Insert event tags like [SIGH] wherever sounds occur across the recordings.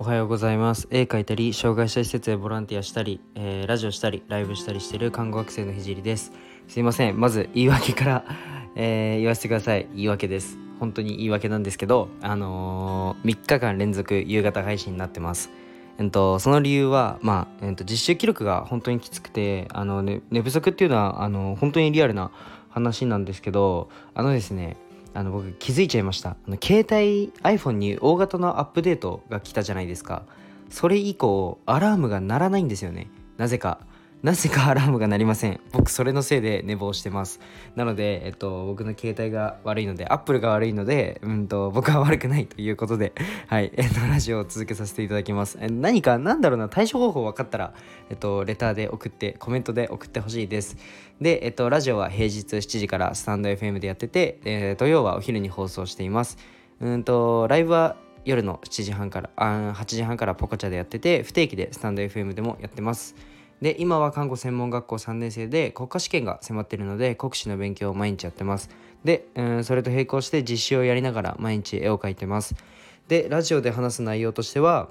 おはようございます。絵描いたり障害者施設でボランティアしたり、えー、ラジオしたりライブしたりしてる看護学生のひじりです。すいません。まず言い訳からえー、言わせてください。言い訳です。本当に言い訳なんですけどあのー、3日間連続夕方配信になってます。えっと、その理由は、まあえっと、実習記録が本当にきつくてあの、ね、寝不足っていうのはあの本当にリアルな話なんですけどあのですねあの僕気づいちゃいました。あの携帯 iPhone に大型のアップデートが来たじゃないですか。それ以降アラームが鳴らないんですよね。なぜか。なぜかアラームが鳴りません。僕それのせいで寝坊してます。なので、えっと、僕の携帯が悪いのでアップルが悪いので、うんと、僕は悪くないということではい。えっとラジオを続けさせていただきます。え何かなんだろうな対処方法分かったらえっとレターで送ってコメントで送ってほしいです。でえっとラジオは平日7時からスタンド FM でやってて、えー、土曜はお昼に放送しています。うんとライブは夜の7時半からあ8時半からポコチャでやってて不定期でスタンド FM でもやってます。で今は看護専門学校3年生で国家試験が迫っているので国試の勉強を毎日やってます。で、うん、それと並行して実習をやりながら毎日絵を描いてます。でラジオで話す内容としては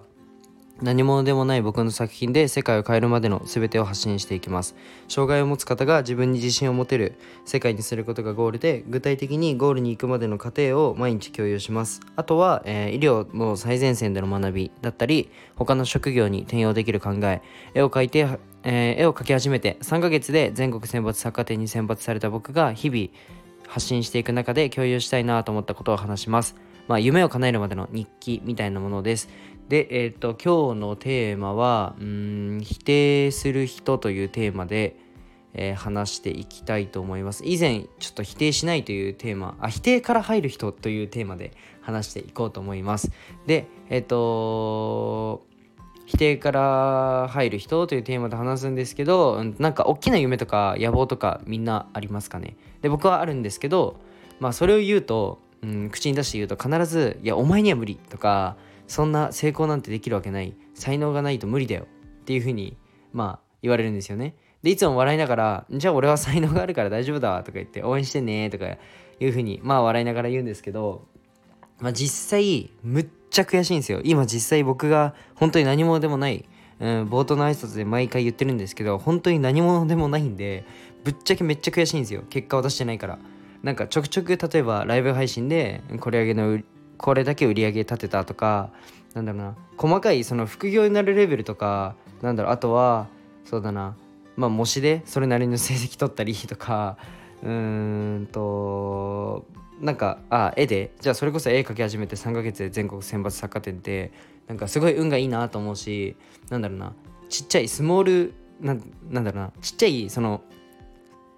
何者でもない僕の作品で世界を変えるまでの全てを発信していきます。障害を持つ方が自分に自信を持てる世界にすることがゴールで具体的にゴールに行くまでの過程を毎日共有します。あとは、えー、医療の最前線での学びだったり他の職業に転用できる考え絵を描いてえー、絵を描き始めて3ヶ月で全国選抜作家展に選抜された僕が日々発信していく中で共有したいなと思ったことを話します。まあ、夢を叶えるまでの日記みたいなものです。で、えっ、ー、と、今日のテーマは、うん、否定する人というテーマで、えー、話していきたいと思います。以前、ちょっと否定しないというテーマ、あ、否定から入る人というテーマで話していこうと思います。で、えっ、ー、と否定から入る人というテーマで話すんですけどなんか大きな夢とか野望とかみんなありますかね？で僕はあるんですけどまあそれを言うと、うん、口に出して言うと必ず「いやお前には無理」とか「そんな成功なんてできるわけない才能がないと無理だよ」っていうふうにまあ言われるんですよね。でいつも笑いながら「じゃあ俺は才能があるから大丈夫だ」とか言って「応援してね」とかいうふうにまあ笑いながら言うんですけどまあ実際むっちゃ悔しいんですよ。今実際僕が本当に何者でもない、うん、冒頭の挨拶で毎回言ってるんですけど本当に何者でもないんでぶっちゃけめっちゃ悔しいんですよ。結果を出してないから。なんかちょくちょく例えばライブ配信でこれ上げのこれだけ売り上げ立てたとかなんだろうな。細かいその副業になるレベルとかなんだろう。あとはそうだな。まあ模試でそれなりの成績取ったりとかうーんとなんかあ絵でじゃあそれこそ絵描き始めて3ヶ月で全国選抜作家展ってなんかすごい運がいいなと思うしなんだろうなちっちゃいスモールななんだろうなちっちゃいその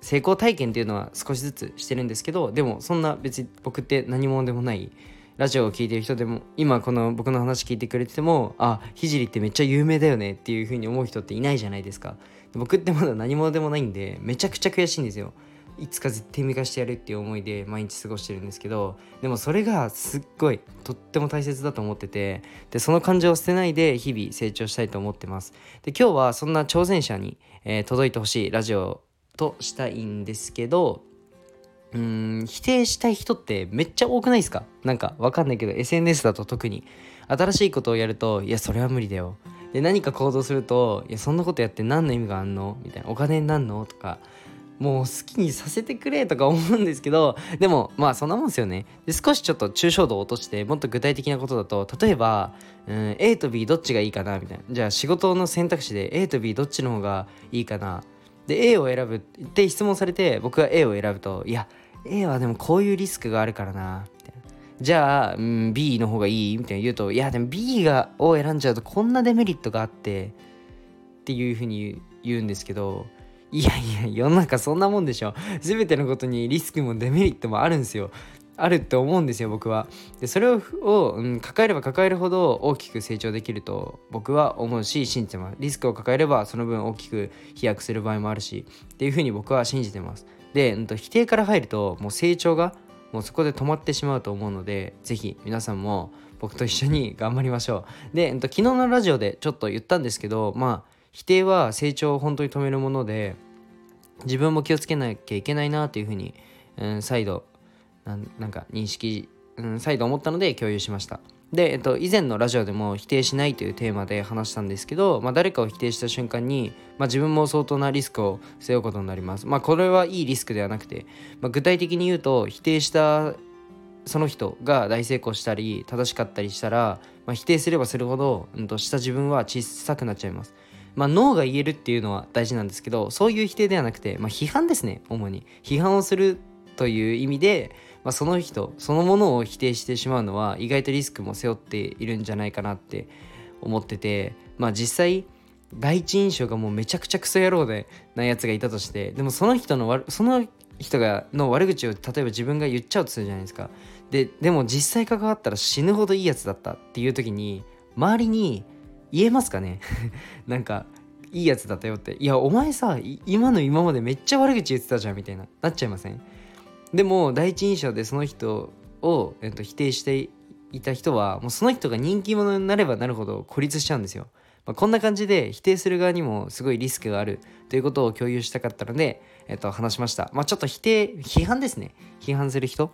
成功体験っていうのは少しずつしてるんですけどでもそんな別に僕って何者でもないラジオを聴いてる人でも今この僕の話聞いてくれててもあひじりってめっちゃ有名だよねっていう風に思う人っていないじゃないですか。僕ってまだ何者でもないんでめちゃくちゃ悔しいんですよ。いつか絶対見返してやるっていう思いで毎日過ごしてるんですけどでもそれがすっごいとっても大切だと思っててでその感情を捨てないで日々成長したいと思ってます。で今日はそんな挑戦者に、えー、届いてほしいラジオとしたいんですけどうん否定したい人ってめっちゃ多くないですか？なんかわかんないけど SNS だと特に。新しいことをやるといやそれは無理だよ。で何か行動するといやそんなことやって何の意味があんの？みたいな。お金になんの？とかもう好きにさせてくれとか思うんですけどでもまあそんなもんですよね。で少しちょっと抽象度を落としてもっと具体的なことだと例えば、うん、A と B どっちがいいかなみたいな。じゃあ仕事の選択肢で A と B どっちの方がいいかな。で A を選ぶって質問されて僕が A を選ぶといや A はでもこういうリスクがあるからな。みたいなじゃあ、うん、B の方がいいみたいな言うといやでも B がを選んじゃうとこんなデメリットがあってっていうふうに言うんですけどいやいや世の中そんなもんでしょ。全てのことにリスクもデメリットもあるんですよ。あるって思うんですよ僕は。でそれをうん、抱えれば抱えるほど大きく成長できると僕は思うし信じてます。リスクを抱えればその分大きく飛躍する場合もあるしっていうふうに僕は信じてます。で、うん、と否定から入るともう成長がもうそこで止まってしまうと思うので是非皆さんも僕と一緒に頑張りましょう。で、うん、と昨日のラジオでちょっと言ったんですけどまあ否定は成長を本当に止めるもので自分も気をつけなきゃいけないなというふうに、うん、再度なんか認識、うん、再度思ったので共有しましたで、えっと、以前のラジオでも否定しないというテーマで話したんですけど、まあ、誰かを否定した瞬間に、まあ、自分も相当なリスクを背負うことになります。まあ、これはいいリスクではなくて、まあ、具体的に言うと否定したその人が大成功したり正しかったりしたら、まあ、否定すればするほど、うん、とした自分は小さくなっちゃいます。まあ、ノーが言えるっていうのは大事なんですけどそういう否定ではなくて、まあ、批判ですね主に。批判をするという意味で、まあ、その人そのものを否定してしまうのは意外とリスクも背負っているんじゃないかなって思っててまあ実際第一印象がもうめちゃくちゃクソ野郎でなやつがいたとしてでもその人のその人がの悪口を例えば自分が言っちゃうとするじゃないですか。ででも実際関わったら死ぬほどいいやつだったっていう時に周りに言えますかね？[LAUGHS] なんかいいやつだったよって。いやお前さ今の今までめっちゃ悪口言ってたじゃんみたいな。なっちゃいません？でも第一印象でその人を、えっと、否定していた人はもうその人が人気者になればなるほど孤立しちゃうんですよ、まあ、こんな感じで否定する側にもすごいリスクがある。ということを共有したかったので、えっと、話しました。まあちょっと否定批判ですね。批判する人。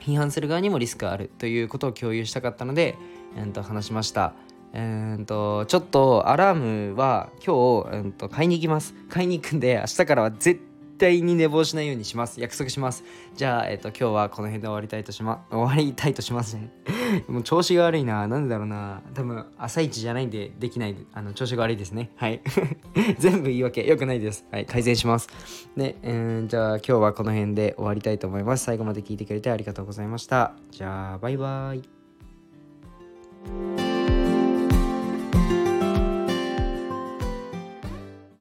批判する側にもリスクがある。ということを共有したかったので、えっと、話しました。えー、とちょっとアラームは今日、えー、と買いに行きます。買いに行くんで明日からは絶対に寝坊しないようにします。約束します。じゃあ、えっ、と今日はこの辺で終わりたいとしま [LAUGHS] 終わりたいとしますね [LAUGHS] もう調子が悪いな。なんでだろうな。多分朝一じゃないんでできない。あの調子が悪いですね。はい。[LAUGHS] 全部言い訳。よくないです。はい。改善します。で、えー、じゃあ今日はこの辺で終わりたいと思います。最後まで聞いてくれてありがとうございました。じゃあバイバイ。